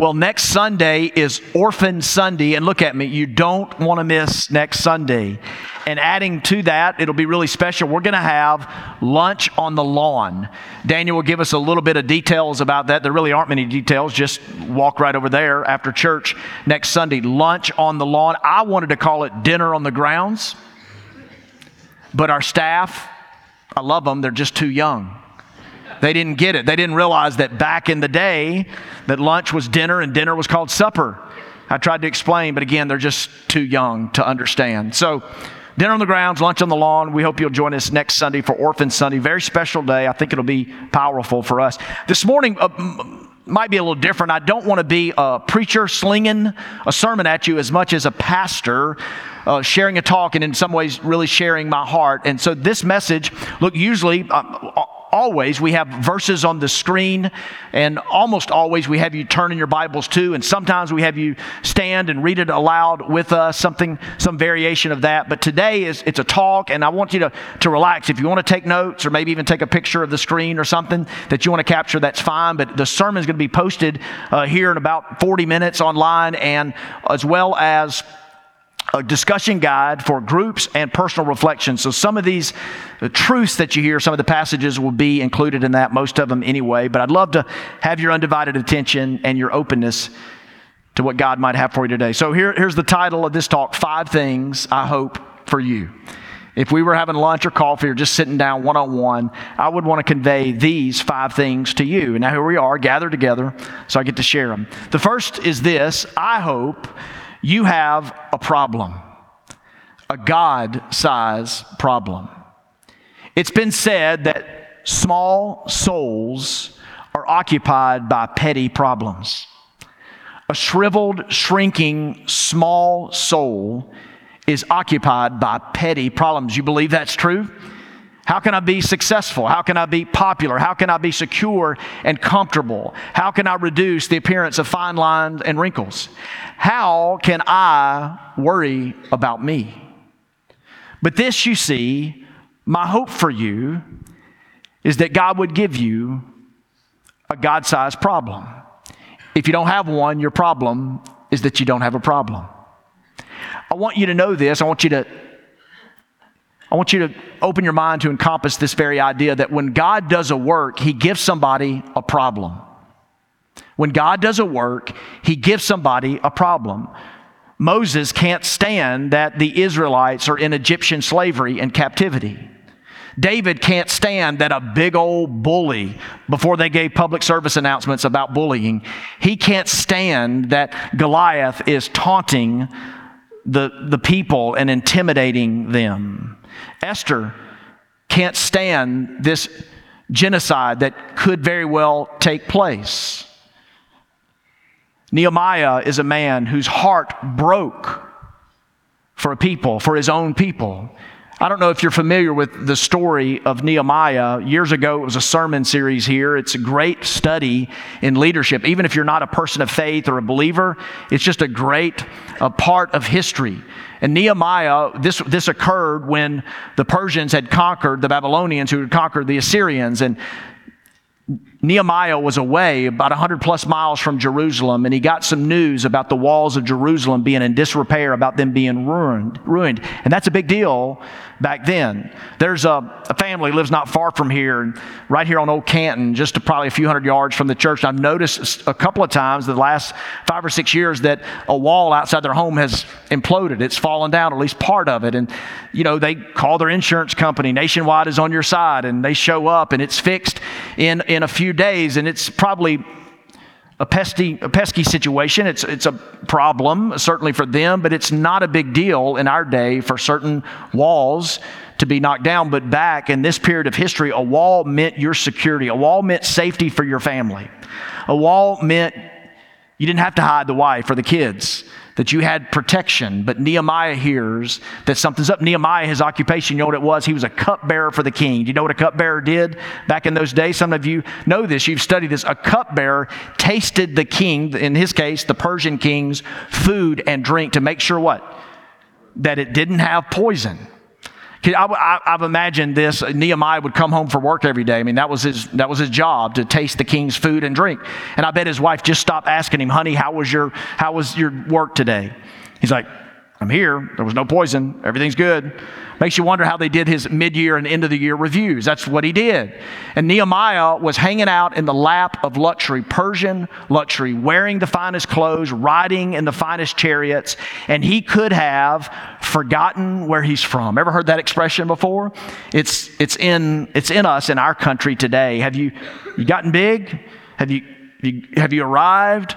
Well, next Sunday is Orphan Sunday, and look at me, you don't want to miss next Sunday. And adding to that, it'll be really special. We're going to have lunch on the lawn. Daniel will give us a little bit of details about that. There really aren't many details. Just walk right over there after church next Sunday. Lunch on the lawn. I wanted to call it dinner on the grounds, but our staff, I love them, they're just too young. They didn't get it. They didn't realize that back in the day that lunch was dinner and dinner was called supper. I tried to explain, but again, they're just too young to understand. So Dinner on the grounds, lunch on the lawn. We hope you'll join us next Sunday for Orphan Sunday. Very special day. I think it'll be powerful for us. This morning, uh, might be a little different. I don't want to be a preacher slinging a sermon at you as much as a pastor uh, sharing a talk and in some ways really sharing my heart. And so this message, look, usually uh, always we have verses on the screen, and almost always we have you turn in your Bibles too, and sometimes we have you stand and read it aloud with us, something, some variation of that. But today is it's a talk, and I want you to, to relax. If you want to take notes or maybe even take a picture of the screen or something that you want to capture, that's fine. But the sermon is going to be posted uh, here in about 40 minutes online, and as well as a discussion guide for groups and personal reflection. So some of these the truths that you hear, some of the passages will be included in that, most of them anyway. But I'd love to have your undivided attention and your openness to what God might have for you today. So here, here's the title of this talk Five Things I Hope for You. If we were having lunch or coffee or just sitting down one on one, I would want to convey these five things to you. And now here we are, gathered together, so I get to share them. The first is this I hope you have a problem, a God size problem. It's been said that small souls are occupied by petty problems. A shriveled, shrinking, small soul is occupied by petty problems. You believe that's true? How can I be successful? How can I be popular? How can I be secure and comfortable? How can I reduce the appearance of fine lines and wrinkles? How can I worry about me? But this, you see, my hope for you is that God would give you a God sized problem. If you don't have one, your problem is that you don't have a problem. I want you to know this. I want you to I want you to open your mind to encompass this very idea that when God does a work, he gives somebody a problem. When God does a work, he gives somebody a problem. Moses can't stand that the Israelites are in Egyptian slavery and captivity. David can't stand that a big old bully, before they gave public service announcements about bullying, he can't stand that Goliath is taunting the, the people and intimidating them. Esther can't stand this genocide that could very well take place. Nehemiah is a man whose heart broke for a people, for his own people. I don't know if you're familiar with the story of Nehemiah. Years ago, it was a sermon series here. It's a great study in leadership. Even if you're not a person of faith or a believer, it's just a great uh, part of history. And Nehemiah, this, this occurred when the Persians had conquered the Babylonians who had conquered the Assyrians. And Nehemiah was away about 100 plus miles from Jerusalem, and he got some news about the walls of Jerusalem being in disrepair, about them being ruined. ruined. And that's a big deal back then. There's a, a family lives not far from here, right here on Old Canton, just probably a few hundred yards from the church. I've noticed a couple of times the last five or six years that a wall outside their home has imploded. It's fallen down, at least part of it. And, you know, they call their insurance company. Nationwide is on your side, and they show up, and it's fixed in, in a few days. And it's probably a pesky, a pesky situation. It's, it's a problem, certainly for them, but it's not a big deal in our day for certain walls to be knocked down. But back in this period of history, a wall meant your security, a wall meant safety for your family, a wall meant you didn't have to hide the wife or the kids that you had protection. But Nehemiah hears that something's up. Nehemiah, his occupation, you know what it was? He was a cupbearer for the king. Do you know what a cupbearer did back in those days? Some of you know this. You've studied this. A cupbearer tasted the king, in his case, the Persian king's food and drink to make sure what? That it didn't have poison. I, have imagined this. Nehemiah would come home from work every day. I mean, that was his that was his job to taste the king's food and drink. And I bet his wife just stopped asking him, "Honey, how was your how was your work today?" He's like, "I'm here. There was no poison. Everything's good." Makes you wonder how they did his mid year and end of the year reviews. That's what he did. And Nehemiah was hanging out in the lap of luxury, Persian luxury, wearing the finest clothes, riding in the finest chariots, and he could have forgotten where he's from. Ever heard that expression before? It's, it's, in, it's in us in our country today. Have you, you gotten big? Have you, you, have you arrived?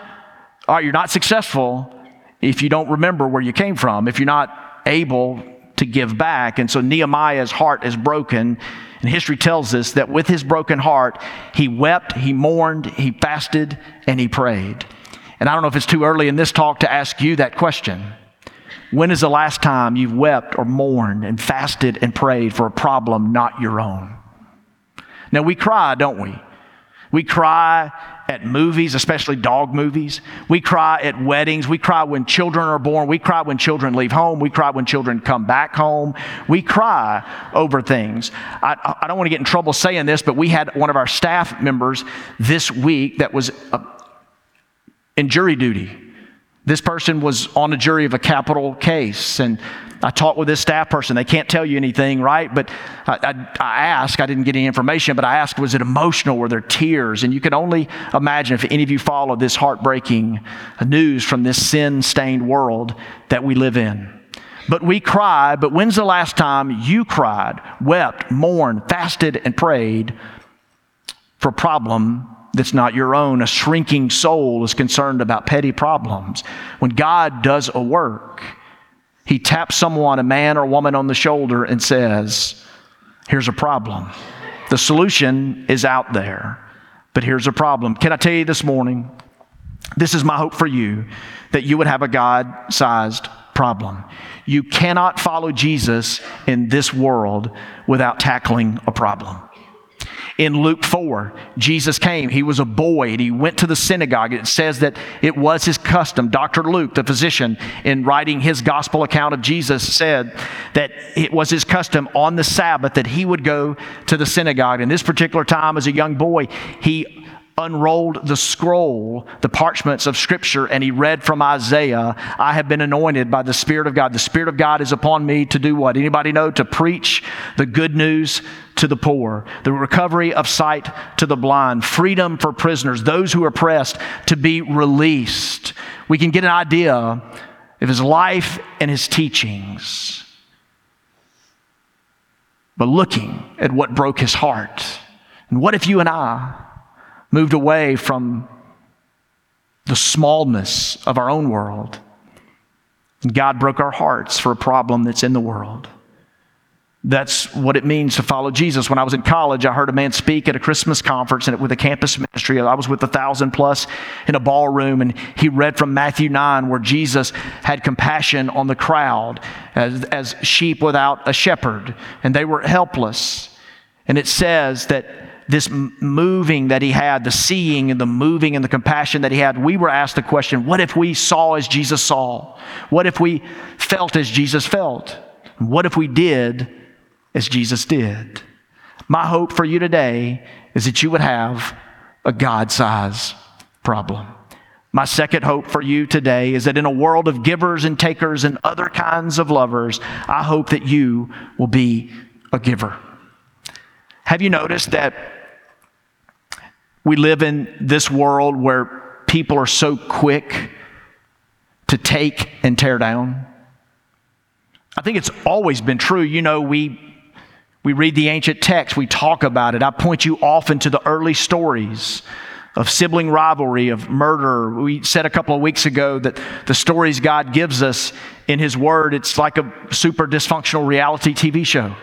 All right, you're not successful if you don't remember where you came from, if you're not able to give back. And so Nehemiah's heart is broken. And history tells us that with his broken heart, he wept, he mourned, he fasted, and he prayed. And I don't know if it's too early in this talk to ask you that question. When is the last time you've wept or mourned and fasted and prayed for a problem not your own? Now, we cry, don't we? We cry at movies, especially dog movies. We cry at weddings. We cry when children are born. We cry when children leave home. We cry when children come back home. We cry over things. I, I don't want to get in trouble saying this, but we had one of our staff members this week that was uh, in jury duty. This person was on a jury of a capital case, and I talked with this staff person. They can't tell you anything, right? But I, I, I, asked, I didn't get any information, but I asked, was it emotional? Were there tears? And you can only imagine if any of you follow this heartbreaking news from this sin stained world that we live in. But we cry, but when's the last time you cried, wept, mourned, fasted, and prayed for a problem that's not your own? A shrinking soul is concerned about petty problems. When God does a work, he taps someone, a man or woman, on the shoulder and says, Here's a problem. The solution is out there, but here's a problem. Can I tell you this morning? This is my hope for you that you would have a God sized problem. You cannot follow Jesus in this world without tackling a problem. In Luke 4, Jesus came. He was a boy and he went to the synagogue. It says that it was his custom. Dr. Luke, the physician, in writing his gospel account of Jesus, said that it was his custom on the Sabbath that he would go to the synagogue. And this particular time, as a young boy, he unrolled the scroll, the parchments of Scripture, and he read from Isaiah, I have been anointed by the Spirit of God. The Spirit of God is upon me to do what? Anybody know? To preach the good news to the poor, the recovery of sight to the blind, freedom for prisoners, those who are oppressed to be released. We can get an idea of his life and his teachings. But looking at what broke his heart, and what if you and I moved away from the smallness of our own world. And God broke our hearts for a problem that's in the world. That's what it means to follow Jesus. When I was in college, I heard a man speak at a Christmas conference and with a campus ministry. I was with a thousand plus in a ballroom, and he read from Matthew 9, where Jesus had compassion on the crowd as, as sheep without a shepherd, and they were helpless. And it says that this moving that he had, the seeing and the moving and the compassion that he had, we were asked the question what if we saw as Jesus saw? What if we felt as Jesus felt? What if we did as Jesus did? My hope for you today is that you would have a God size problem. My second hope for you today is that in a world of givers and takers and other kinds of lovers, I hope that you will be a giver. Have you noticed that we live in this world where people are so quick to take and tear down? I think it's always been true. You know, we we read the ancient texts, we talk about it. I point you often to the early stories of sibling rivalry, of murder. We said a couple of weeks ago that the stories God gives us in His Word, it's like a super dysfunctional reality TV show.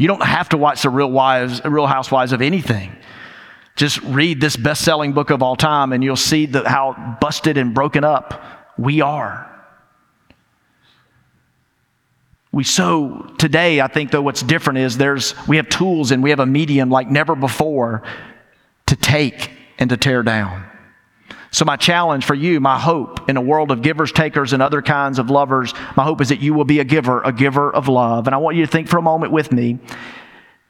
You don't have to watch the real wives, real housewives of anything. Just read this best-selling book of all time and you'll see the, how busted and broken up we are. We so today, I think though what's different is there's we have tools and we have a medium like never before to take and to tear down. So, my challenge for you, my hope in a world of givers, takers, and other kinds of lovers, my hope is that you will be a giver, a giver of love. And I want you to think for a moment with me.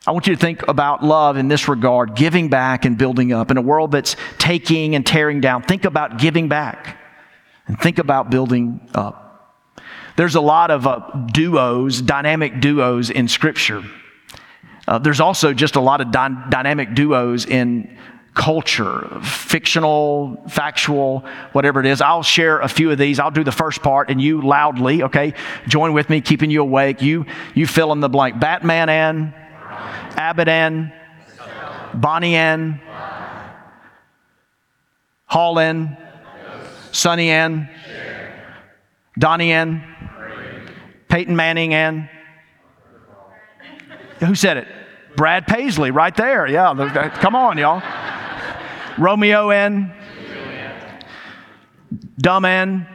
I want you to think about love in this regard, giving back and building up. In a world that's taking and tearing down, think about giving back and think about building up. There's a lot of uh, duos, dynamic duos in Scripture. Uh, there's also just a lot of dy- dynamic duos in culture, fictional, factual, whatever it is. I'll share a few of these. I'll do the first part and you loudly, okay? Join with me, keeping you awake. You you fill in the blank. Batman and Abadan, Bonnie Ann, Hall Ann, Sonny Ann, Donnie Ann, Peyton Manning Ann. Who said it? Brad Paisley, right there. Yeah, come on, y'all. Romeo N. Dumb N.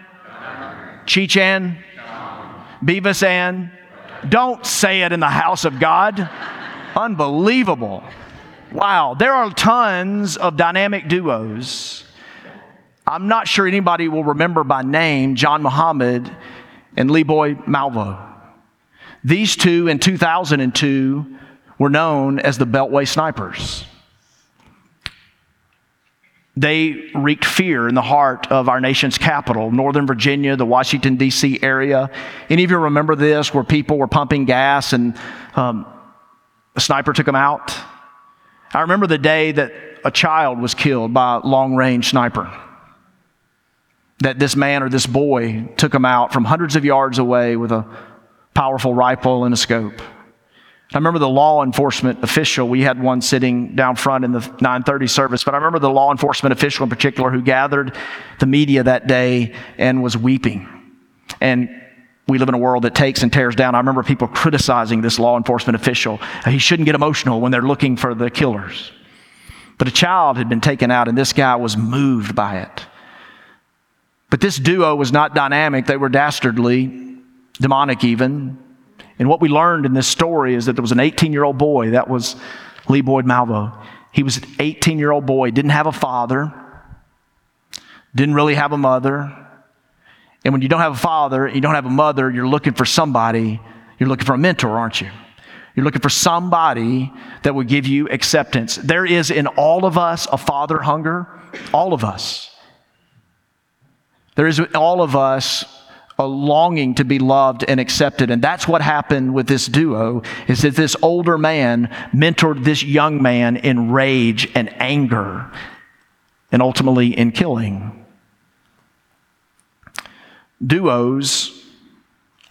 Cheech N. Beavis N. Don't say it in the house of God. Unbelievable. Wow, there are tons of dynamic duos. I'm not sure anybody will remember by name John Muhammad and Lee Boyd Malvo. These two in 2002 were known as the Beltway Snipers. They wreaked fear in the heart of our nation's capital, Northern Virginia, the Washington, D.C. area. Any of you remember this where people were pumping gas and um, a sniper took them out? I remember the day that a child was killed by a long range sniper. That this man or this boy took him out from hundreds of yards away with a powerful rifle and a scope. I remember the law enforcement official. We had one sitting down front in the 9:30 service, but I remember the law enforcement official in particular who gathered the media that day and was weeping. And we live in a world that takes and tears down. I remember people criticizing this law enforcement official. He shouldn't get emotional when they're looking for the killers. But a child had been taken out, and this guy was moved by it. But this duo was not dynamic, they were dastardly, demonic even. And what we learned in this story is that there was an 18 year old boy, that was Lee Boyd Malvo. He was an 18 year old boy, didn't have a father, didn't really have a mother. And when you don't have a father, you don't have a mother, you're looking for somebody, you're looking for a mentor, aren't you? You're looking for somebody that will give you acceptance. There is in all of us a father hunger, all of us. There is all of us a longing to be loved and accepted. And that's what happened with this duo is that this older man mentored this young man in rage and anger and ultimately in killing. Duos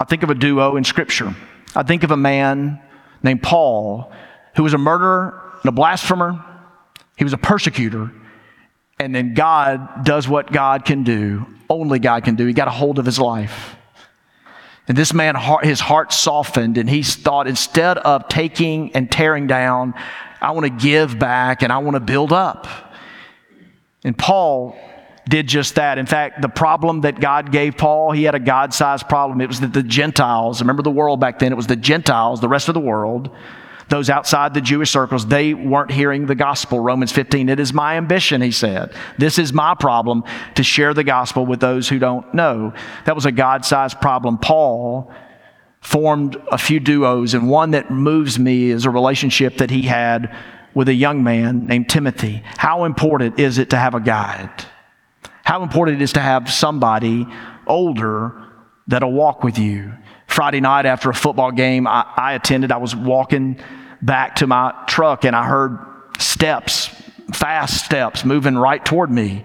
i think of a duo in scripture. I think of a man named paul who was a murderer and a blasphemer. He was a persecutor and then god does what god can do only God can do. He got a hold of his life. And this man, his heart softened, and he thought instead of taking and tearing down, I want to give back and I want to build up. And Paul did just that. In fact, the problem that God gave Paul, he had a God sized problem. It was that the Gentiles, remember the world back then, it was the Gentiles, the rest of the world, those outside the Jewish circles, they weren't hearing the gospel. Romans 15, it is my ambition, he said. This is my problem to share the gospel with those who don't know. That was a God sized problem. Paul formed a few duos, and one that moves me is a relationship that he had with a young man named Timothy. How important is it to have a guide? How important it is to have somebody older that'll walk with you. Friday night after a football game I, I attended, I was walking back to my truck and I heard steps, fast steps moving right toward me.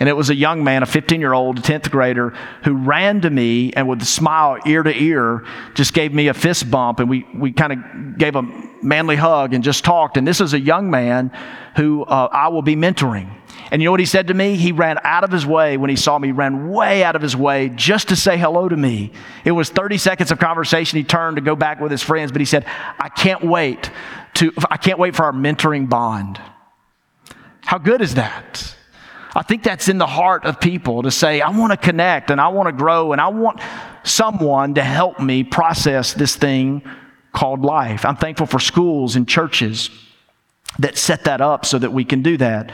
And it was a young man, a 15 year old, 10th grader, who ran to me and with a smile ear to ear just gave me a fist bump. And we, we kind of gave a manly hug and just talked. And this is a young man who uh, I will be mentoring. And you know what he said to me? He ran out of his way when he saw me, ran way out of his way just to say hello to me. It was 30 seconds of conversation. He turned to go back with his friends, but he said, I can't wait to, I can't wait for our mentoring bond. How good is that? I think that's in the heart of people to say, I want to connect and I want to grow and I want someone to help me process this thing called life. I'm thankful for schools and churches that set that up so that we can do that.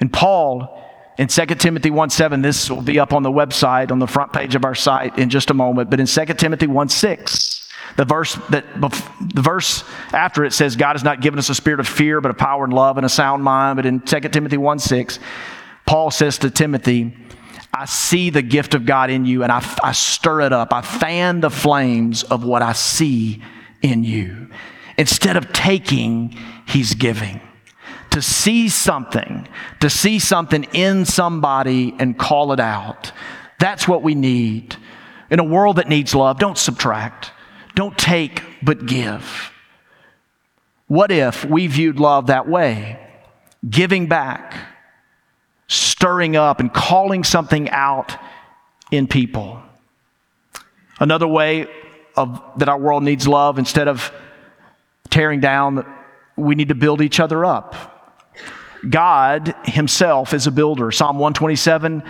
And Paul in 2 Timothy 1 7, this will be up on the website, on the front page of our site in just a moment. But in 2 Timothy 1 6, the verse that the verse after it says, God has not given us a spirit of fear, but a power and love and a sound mind. But in 2 Timothy 1 6, Paul says to Timothy, I see the gift of God in you and I, I stir it up. I fan the flames of what I see in you. Instead of taking, he's giving. To see something, to see something in somebody and call it out. That's what we need. In a world that needs love, don't subtract. Don't take, but give. What if we viewed love that way? Giving back, stirring up, and calling something out in people. Another way of, that our world needs love, instead of tearing down, we need to build each other up. God Himself is a builder. Psalm 127,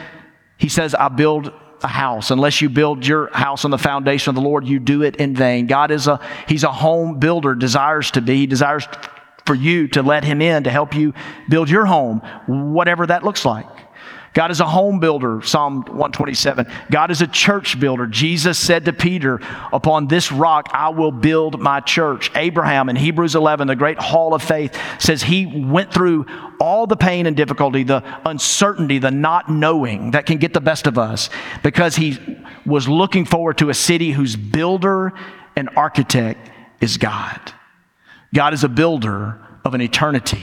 He says, I build a house. Unless you build your house on the foundation of the Lord, you do it in vain. God is a He's a home builder, desires to be. He desires for you to let Him in to help you build your home, whatever that looks like. God is a home builder, Psalm 127. God is a church builder. Jesus said to Peter, Upon this rock I will build my church. Abraham in Hebrews 11, the great hall of faith, says he went through all the pain and difficulty, the uncertainty, the not knowing that can get the best of us because he was looking forward to a city whose builder and architect is God. God is a builder of an eternity.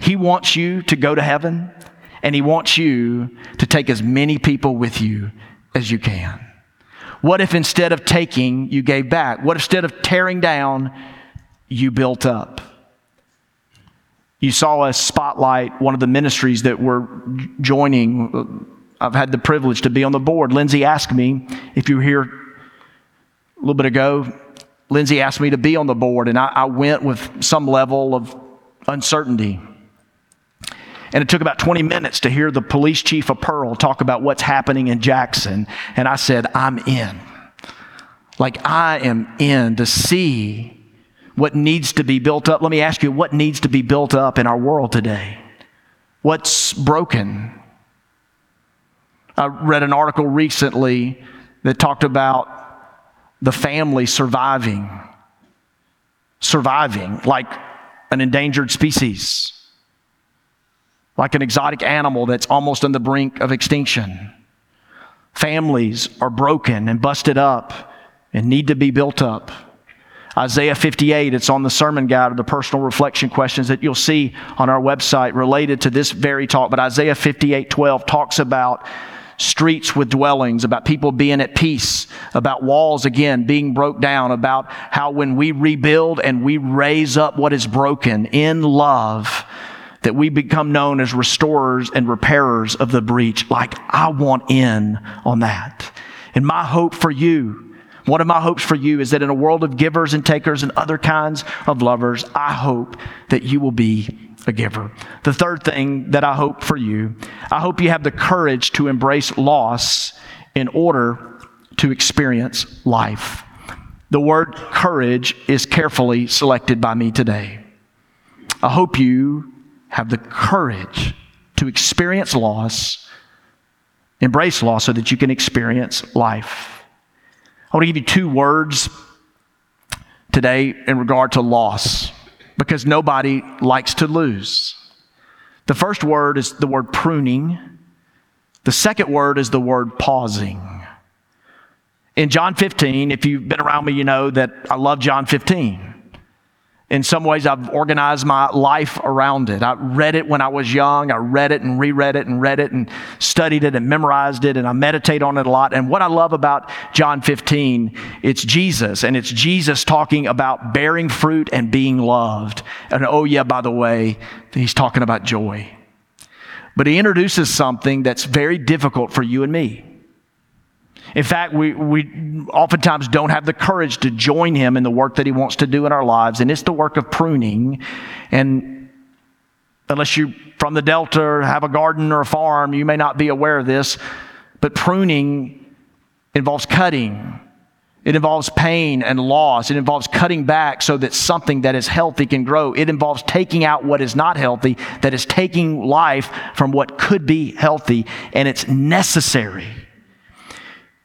He wants you to go to heaven and He wants you to take as many people with you as you can. What if instead of taking, you gave back? What if instead of tearing down, you built up? You saw us spotlight one of the ministries that we're joining. I've had the privilege to be on the board. Lindsay asked me, if you were here a little bit ago, Lindsay asked me to be on the board, and I, I went with some level of uncertainty. And it took about 20 minutes to hear the police chief of Pearl talk about what's happening in Jackson. And I said, I'm in. Like, I am in to see what needs to be built up. Let me ask you, what needs to be built up in our world today? What's broken? I read an article recently that talked about the family surviving, surviving like an endangered species like an exotic animal that's almost on the brink of extinction. Families are broken and busted up and need to be built up. Isaiah 58, it's on the sermon guide of the personal reflection questions that you'll see on our website related to this very talk. But Isaiah 58 12 talks about streets with dwellings, about people being at peace, about walls again being broke down, about how when we rebuild and we raise up what is broken in love, that we become known as restorers and repairers of the breach. Like, I want in on that. And my hope for you, one of my hopes for you is that in a world of givers and takers and other kinds of lovers, I hope that you will be a giver. The third thing that I hope for you, I hope you have the courage to embrace loss in order to experience life. The word courage is carefully selected by me today. I hope you have the courage to experience loss, embrace loss so that you can experience life. I want to give you two words today in regard to loss because nobody likes to lose. The first word is the word pruning. The second word is the word pausing. In John 15, if you've been around me, you know that I love John 15 in some ways, I've organized my life around it. I read it when I was young. I read it and reread it and read it and studied it and memorized it and I meditate on it a lot. And what I love about John 15, it's Jesus and it's Jesus talking about bearing fruit and being loved. And oh, yeah, by the way, he's talking about joy. But he introduces something that's very difficult for you and me. In fact, we, we oftentimes don't have the courage to join him in the work that he wants to do in our lives, and it's the work of pruning. And unless you're from the Delta or have a garden or a farm, you may not be aware of this, but pruning involves cutting It involves pain and loss. It involves cutting back so that something that is healthy can grow. It involves taking out what is not healthy, that is taking life from what could be healthy, and it's necessary.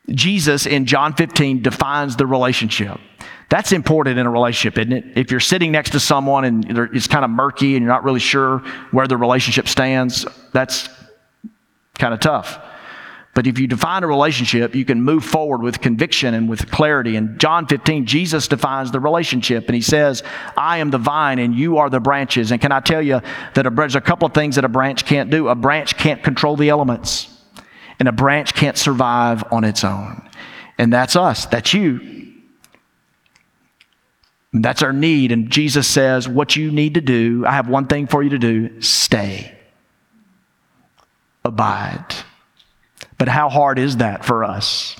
Jesus in John 15 defines the relationship. That's important in a relationship, isn't it? If you're sitting next to someone and it's kind of murky and you're not really sure where the relationship stands, that's kind of tough. But if you define a relationship, you can move forward with conviction and with clarity. In John 15, Jesus defines the relationship and he says, I am the vine and you are the branches. And can I tell you that a, there's a couple of things that a branch can't do? A branch can't control the elements, and a branch can't survive on its own. And that's us, that's you. That's our need. And Jesus says, What you need to do, I have one thing for you to do stay, abide. But how hard is that for us?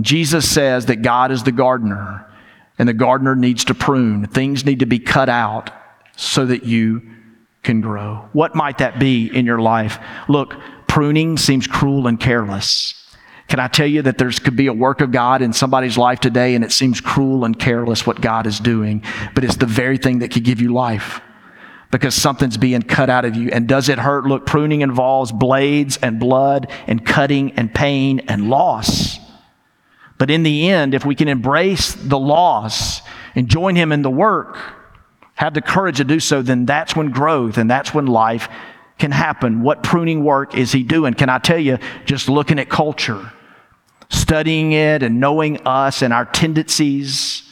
Jesus says that God is the gardener, and the gardener needs to prune. Things need to be cut out so that you can grow. What might that be in your life? Look, pruning seems cruel and careless. Can I tell you that there could be a work of God in somebody's life today and it seems cruel and careless what God is doing, but it's the very thing that could give you life because something's being cut out of you. And does it hurt? Look, pruning involves blades and blood and cutting and pain and loss. But in the end, if we can embrace the loss and join Him in the work, have the courage to do so, then that's when growth and that's when life can happen. What pruning work is He doing? Can I tell you, just looking at culture, studying it and knowing us and our tendencies,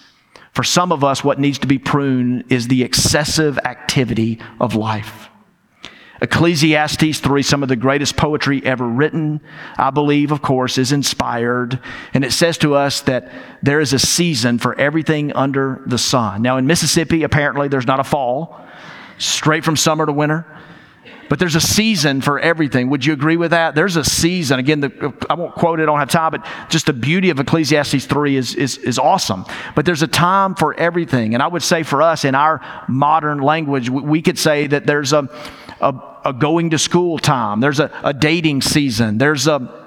for some of us, what needs to be pruned is the excessive activity of life. Ecclesiastes 3, some of the greatest poetry ever written, I believe, of course, is inspired. And it says to us that there is a season for everything under the sun. Now, in Mississippi, apparently, there's not a fall, straight from summer to winter. But there's a season for everything. Would you agree with that? There's a season. Again, the, I won't quote it, I don't have time, but just the beauty of Ecclesiastes 3 is, is, is awesome. But there's a time for everything. And I would say for us, in our modern language, we could say that there's a, a, a going to school time, there's a, a dating season, there's a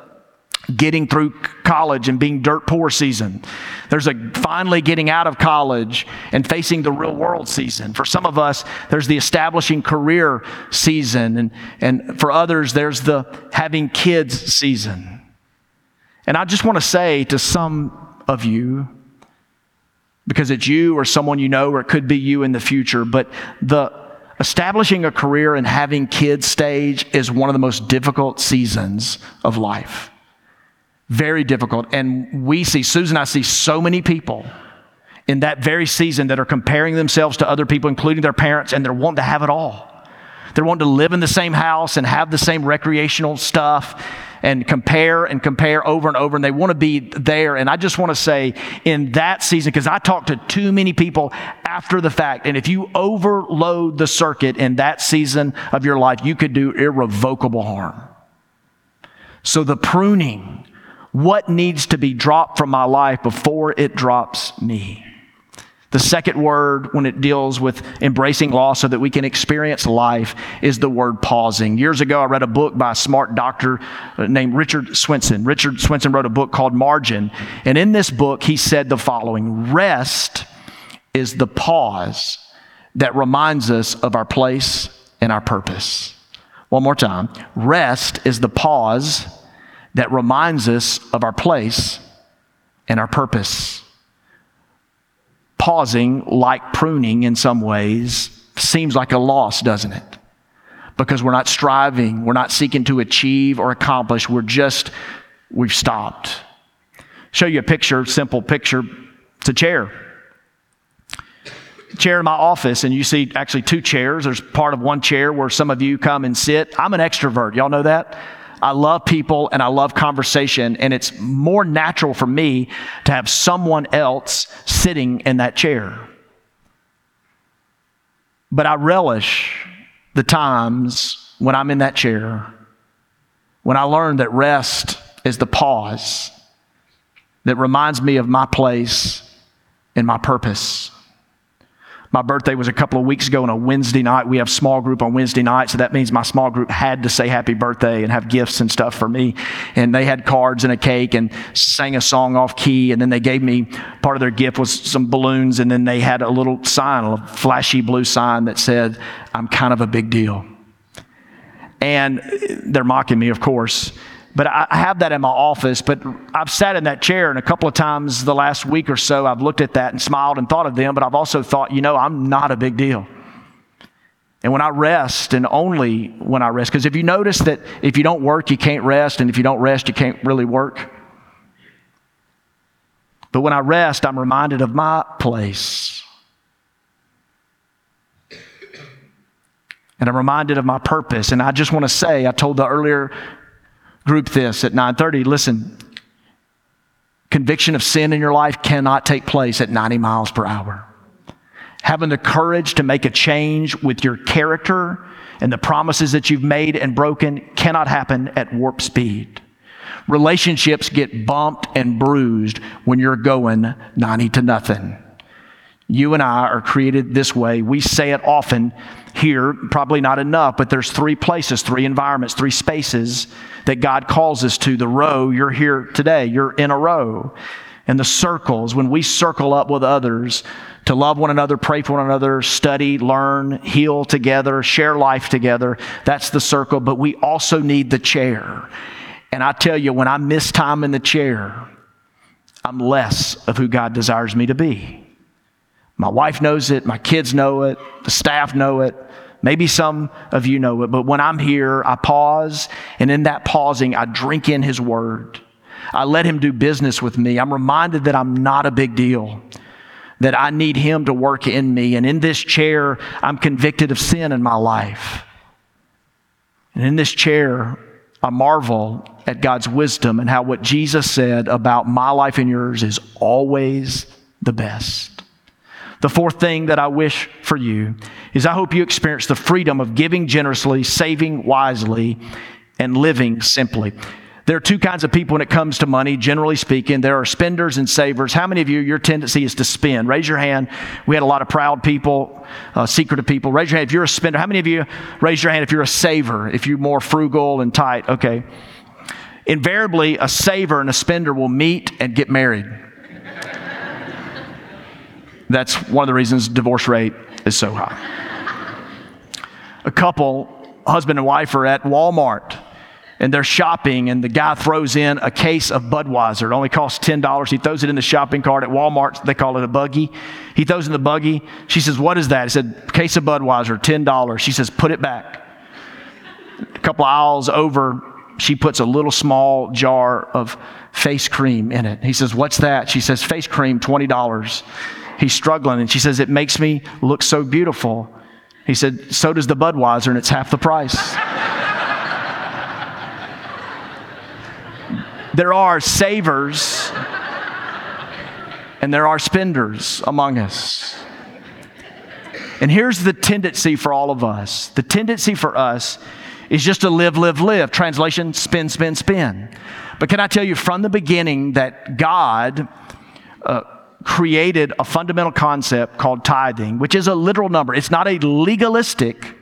getting through college and being dirt poor season. There's a finally getting out of college and facing the real world season. For some of us, there's the establishing career season. And, and for others, there's the having kids season. And I just want to say to some of you, because it's you or someone you know, or it could be you in the future, but the establishing a career and having kids stage is one of the most difficult seasons of life. Very difficult. And we see, Susan I see so many people in that very season that are comparing themselves to other people, including their parents, and they're wanting to have it all. They're wanting to live in the same house and have the same recreational stuff and compare and compare over and over, and they want to be there. And I just want to say, in that season, because I talk to too many people after the fact, and if you overload the circuit in that season of your life, you could do irrevocable harm. So the pruning, what needs to be dropped from my life before it drops me. The second word, when it deals with embracing loss so that we can experience life, is the word pausing. Years ago, I read a book by a smart doctor named Richard Swenson. Richard Swenson wrote a book called Margin. And in this book, he said the following Rest is the pause that reminds us of our place and our purpose. One more time. Rest is the pause that reminds us of our place and our purpose. Pausing, like pruning in some ways, seems like a loss, doesn't it? Because we're not striving, we're not seeking to achieve or accomplish, we're just, we've stopped. Show you a picture, simple picture. It's a chair. Chair in my office, and you see actually two chairs. There's part of one chair where some of you come and sit. I'm an extrovert. Y'all know that? I love people and I love conversation, and it's more natural for me to have someone else sitting in that chair. But I relish the times when I'm in that chair, when I learn that rest is the pause that reminds me of my place and my purpose. My birthday was a couple of weeks ago on a Wednesday night. We have small group on Wednesday night, so that means my small group had to say happy birthday and have gifts and stuff for me. And they had cards and a cake and sang a song off key. And then they gave me part of their gift was some balloons. And then they had a little sign, a flashy blue sign that said, I'm kind of a big deal. And they're mocking me, of course. But I have that in my office. But I've sat in that chair, and a couple of times the last week or so, I've looked at that and smiled and thought of them. But I've also thought, you know, I'm not a big deal. And when I rest, and only when I rest, because if you notice that if you don't work, you can't rest, and if you don't rest, you can't really work. But when I rest, I'm reminded of my place. And I'm reminded of my purpose. And I just want to say, I told the earlier group this at 9:30. Listen, conviction of sin in your life cannot take place at 90 miles per hour. Having the courage to make a change with your character and the promises that you've made and broken cannot happen at warp speed. Relationships get bumped and bruised when you're going 90 to nothing. You and I are created this way. We say it often here, probably not enough, but there's three places, three environments, three spaces that God calls us to. The row, you're here today, you're in a row. And the circles, when we circle up with others to love one another, pray for one another, study, learn, heal together, share life together, that's the circle. But we also need the chair. And I tell you, when I miss time in the chair, I'm less of who God desires me to be. My wife knows it, my kids know it, the staff know it. Maybe some of you know it, but when I'm here, I pause, and in that pausing, I drink in His Word. I let Him do business with me. I'm reminded that I'm not a big deal, that I need Him to work in me. And in this chair, I'm convicted of sin in my life. And in this chair, I marvel at God's wisdom and how what Jesus said about my life and yours is always the best. The fourth thing that I wish for you is I hope you experience the freedom of giving generously, saving wisely, and living simply. There are two kinds of people when it comes to money, generally speaking. There are spenders and savers. How many of you, your tendency is to spend? Raise your hand. We had a lot of proud people, uh, secretive people. Raise your hand if you're a spender. How many of you raise your hand if you're a saver, if you're more frugal and tight? Okay. Invariably, a saver and a spender will meet and get married. That's one of the reasons divorce rate is so high. A couple, husband and wife, are at Walmart and they're shopping, and the guy throws in a case of Budweiser. It only costs $10. He throws it in the shopping cart at Walmart. They call it a buggy. He throws in the buggy. She says, What is that? He said, Case of Budweiser, $10. She says, Put it back. A couple aisles over, she puts a little small jar of face cream in it. He says, What's that? She says, Face cream, $20 he's struggling. And she says, It makes me look so beautiful. He said, So does the Budweiser, and it's half the price. there are savers and there are spenders among us. And here's the tendency for all of us the tendency for us is just to live, live, live. Translation spin, spin, spin. But can I tell you from the beginning that God uh, created a fundamental concept called tithing, which is a literal number. It's not a legalistic,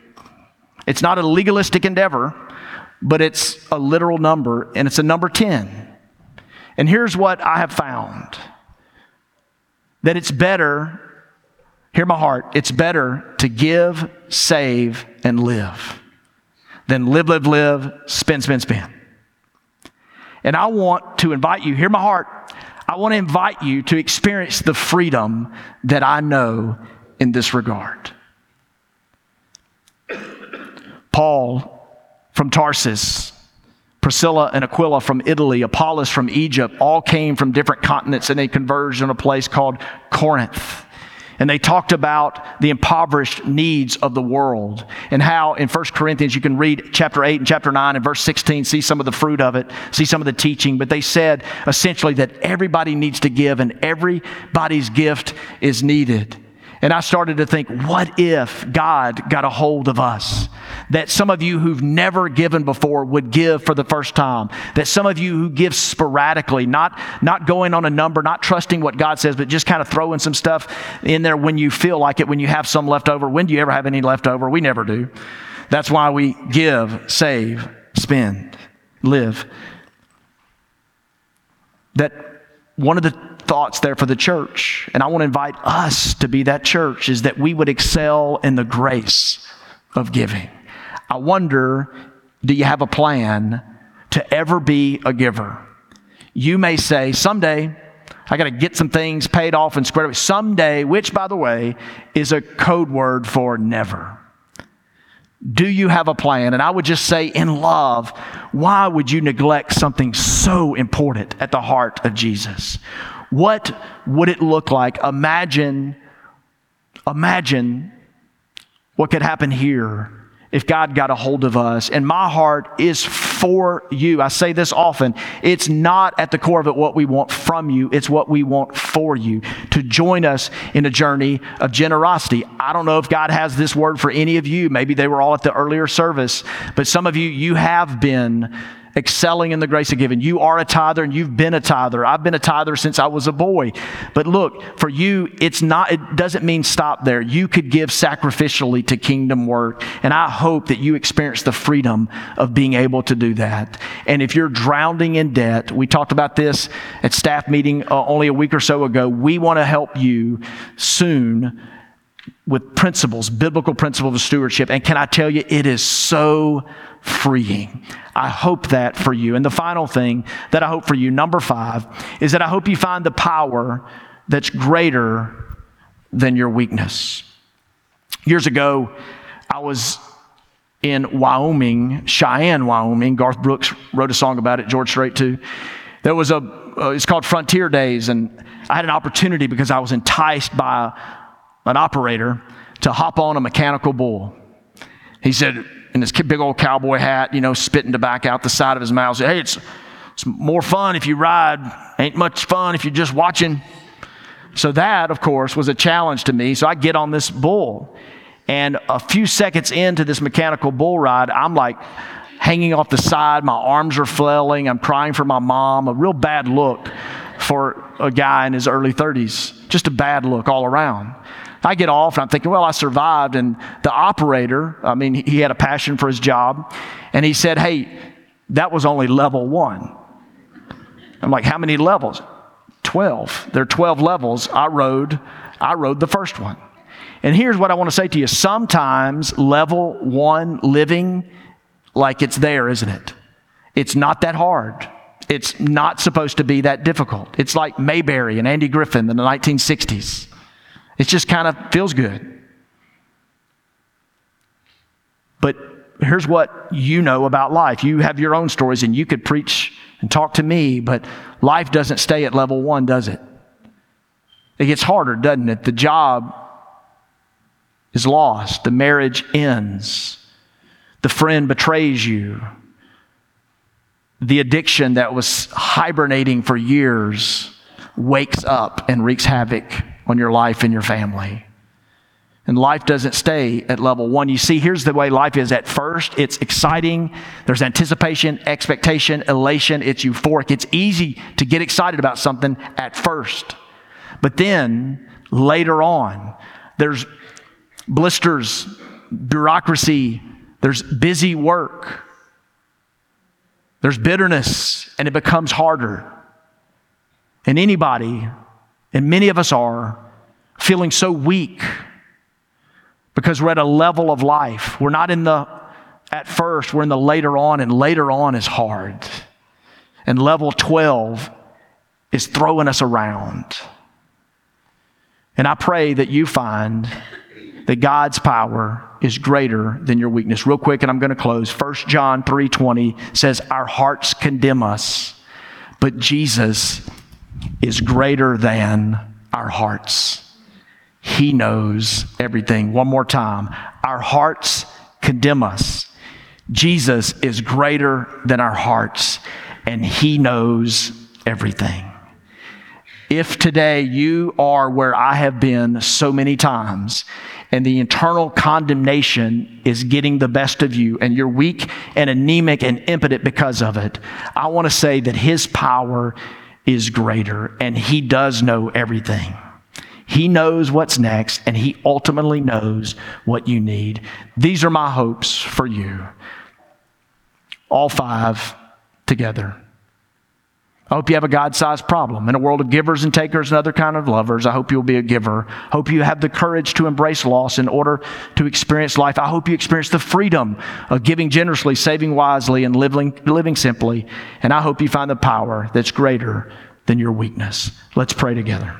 it's not a legalistic endeavor, but it's a literal number, and it's a number 10. And here's what I have found that it's better, hear my heart, it's better to give, save, and live than live, live, live, spend, spend, spend. And I want to invite you, hear my heart, I want to invite you to experience the freedom that I know in this regard. Paul from Tarsus, Priscilla and Aquila from Italy, Apollos from Egypt, all came from different continents and they converged in a place called Corinth. And they talked about the impoverished needs of the world and how in 1 Corinthians you can read chapter 8 and chapter 9 and verse 16, see some of the fruit of it, see some of the teaching. But they said essentially that everybody needs to give and everybody's gift is needed. And I started to think, what if God got a hold of us? That some of you who've never given before would give for the first time. That some of you who give sporadically, not, not going on a number, not trusting what God says, but just kind of throwing some stuff in there when you feel like it, when you have some left over. When do you ever have any left over? We never do. That's why we give, save, spend, live. That one of the thoughts there for the church, and I want to invite us to be that church, is that we would excel in the grace of giving. I wonder do you have a plan to ever be a giver? You may say, someday, I got to get some things paid off and squared away. Someday, which, by the way, is a code word for never. Do you have a plan? And I would just say, in love, why would you neglect something so important at the heart of Jesus? What would it look like? Imagine, imagine what could happen here if God got a hold of us. And my heart is for you. I say this often. It's not at the core of it what we want from you, it's what we want for you to join us in a journey of generosity. I don't know if God has this word for any of you. Maybe they were all at the earlier service, but some of you, you have been excelling in the grace of giving. You are a tither and you've been a tither. I've been a tither since I was a boy. But look, for you, it's not, it doesn't mean stop there. You could give sacrificially to kingdom work. And I hope that you experience the freedom of being able to do that. And if you're drowning in debt, we talked about this at staff meeting uh, only a week or so ago. We want to help you soon with principles, biblical principles of stewardship. And can I tell you, it is so freeing. I hope that for you. And the final thing that I hope for you, number five, is that I hope you find the power that's greater than your weakness. Years ago, I was in Wyoming, Cheyenne, Wyoming. Garth Brooks wrote a song about it, George Strait too. There was a, uh, it's called Frontier Days, and I had an opportunity because I was enticed by an operator to hop on a mechanical bull. He said, in his big old cowboy hat, you know, spitting tobacco out the side of his mouth. Say, hey, it's, it's more fun if you ride. Ain't much fun if you're just watching. So that, of course, was a challenge to me. So I get on this bull. And a few seconds into this mechanical bull ride, I'm like hanging off the side. My arms are flailing. I'm crying for my mom. A real bad look for a guy in his early 30s. Just a bad look all around. I get off and I'm thinking, well, I survived. And the operator, I mean, he had a passion for his job. And he said, hey, that was only level one. I'm like, how many levels? 12. There are 12 levels. I rode, I rode the first one. And here's what I want to say to you. Sometimes level one living, like it's there, isn't it? It's not that hard. It's not supposed to be that difficult. It's like Mayberry and Andy Griffith in the 1960s. It just kind of feels good. But here's what you know about life. You have your own stories and you could preach and talk to me, but life doesn't stay at level one, does it? It gets harder, doesn't it? The job is lost, the marriage ends, the friend betrays you, the addiction that was hibernating for years wakes up and wreaks havoc on your life and your family. And life doesn't stay at level one. You see, here's the way life is. At first, it's exciting. There's anticipation, expectation, elation. It's euphoric. It's easy to get excited about something at first. But then, later on, there's blisters, bureaucracy, there's busy work, there's bitterness, and it becomes harder. And anybody and many of us are feeling so weak because we're at a level of life. We're not in the at first, we're in the later on, and later on is hard. And level 12 is throwing us around. And I pray that you find that God's power is greater than your weakness. Real quick, and I'm going to close. 1 John 3:20 says, Our hearts condemn us, but Jesus is greater than our hearts. He knows everything. One more time. Our hearts condemn us. Jesus is greater than our hearts, and He knows everything. If today you are where I have been so many times, and the internal condemnation is getting the best of you, and you're weak and anemic and impotent because of it, I want to say that His power is greater, and He does know everything. He knows what's next, and He ultimately knows what you need. These are my hopes for you. All five together. I hope you have a God sized problem. In a world of givers and takers and other kind of lovers, I hope you'll be a giver. Hope you have the courage to embrace loss in order to experience life. I hope you experience the freedom of giving generously, saving wisely, and living, living simply. And I hope you find the power that's greater than your weakness. Let's pray together.